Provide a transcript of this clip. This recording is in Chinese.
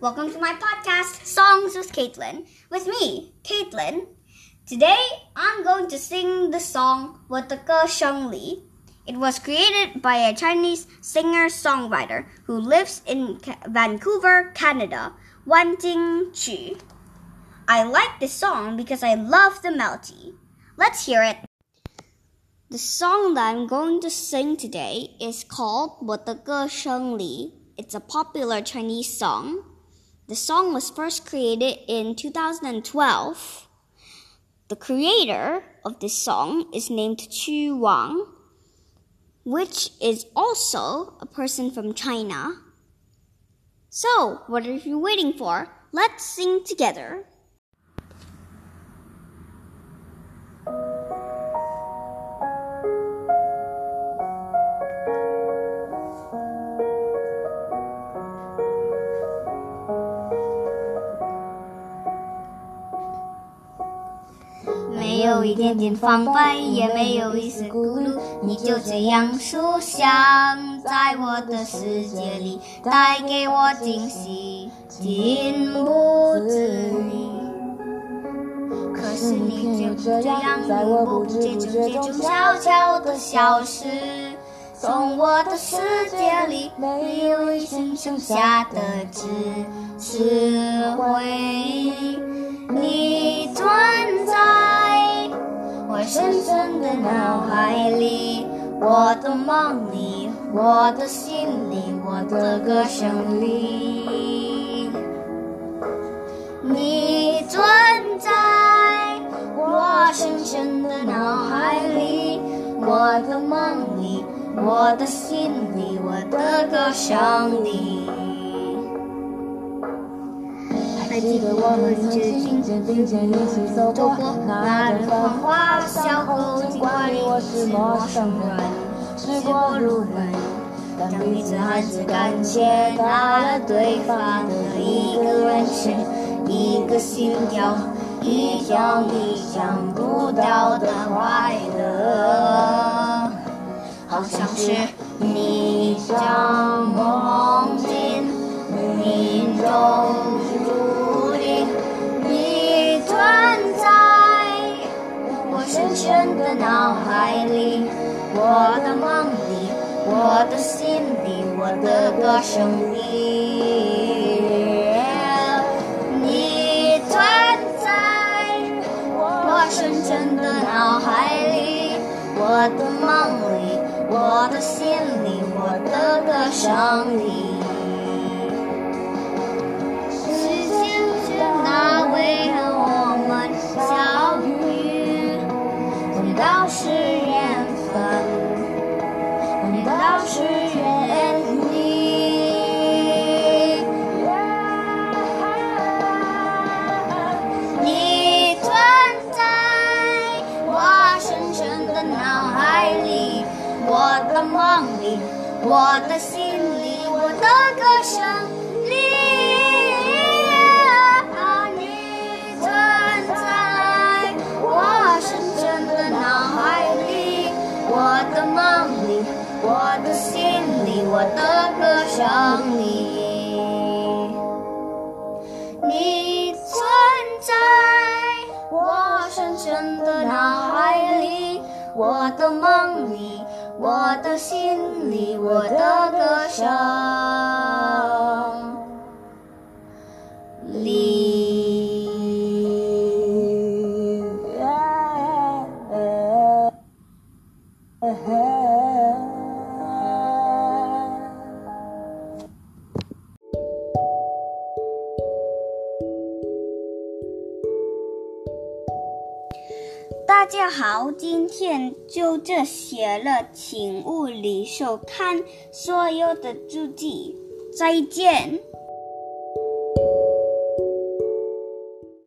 Welcome to my podcast, Songs with Caitlin. With me, Caitlin. Today, I'm going to sing the song 我的歌声里. It was created by a Chinese singer-songwriter who lives in Vancouver, Canada, Wan Jingqu. I like this song because I love the melody. Let's hear it. The song that I'm going to sing today is called 我的歌声里. It's a popular Chinese song. the song was first created in 2012. The creator of this song is named Chu Wang, which is also a person from China. So, what are you waiting for? Let's sing together. 没有一点点防备，也没有一丝顾虑，你就这样出现在我的世界里，带给我惊喜，情不自已。可是你就这样在我不知不觉中悄悄的消失，从我的世界里没有一声剩下的只是回忆，脑海里，我的梦里，我的心里，我的歌声里，你存在我深深的脑海里，我的梦里，我的心里，我的歌声里。还记得我们曾经肩并肩一起走过那段繁华小路，陌生人，是过路人，但彼此还是感谢那了对方的一个眼神，一个心跳，一条意想不到的快乐，好像是你将我的梦里，我的心里，我的歌声里，你存在我深深的脑海里，我的梦里，我的心里，我的歌声里。时间是那为何我们相遇？都是缘分，我的梦里，我的心里，我的歌声里，你存在我深深的脑海里。我的梦里。我的心里，我的歌声里，你存在我深深的脑海里，我的梦里，我的心里，我的歌声里。大家好，今天就这些了，请勿离手看所有的注记，再见。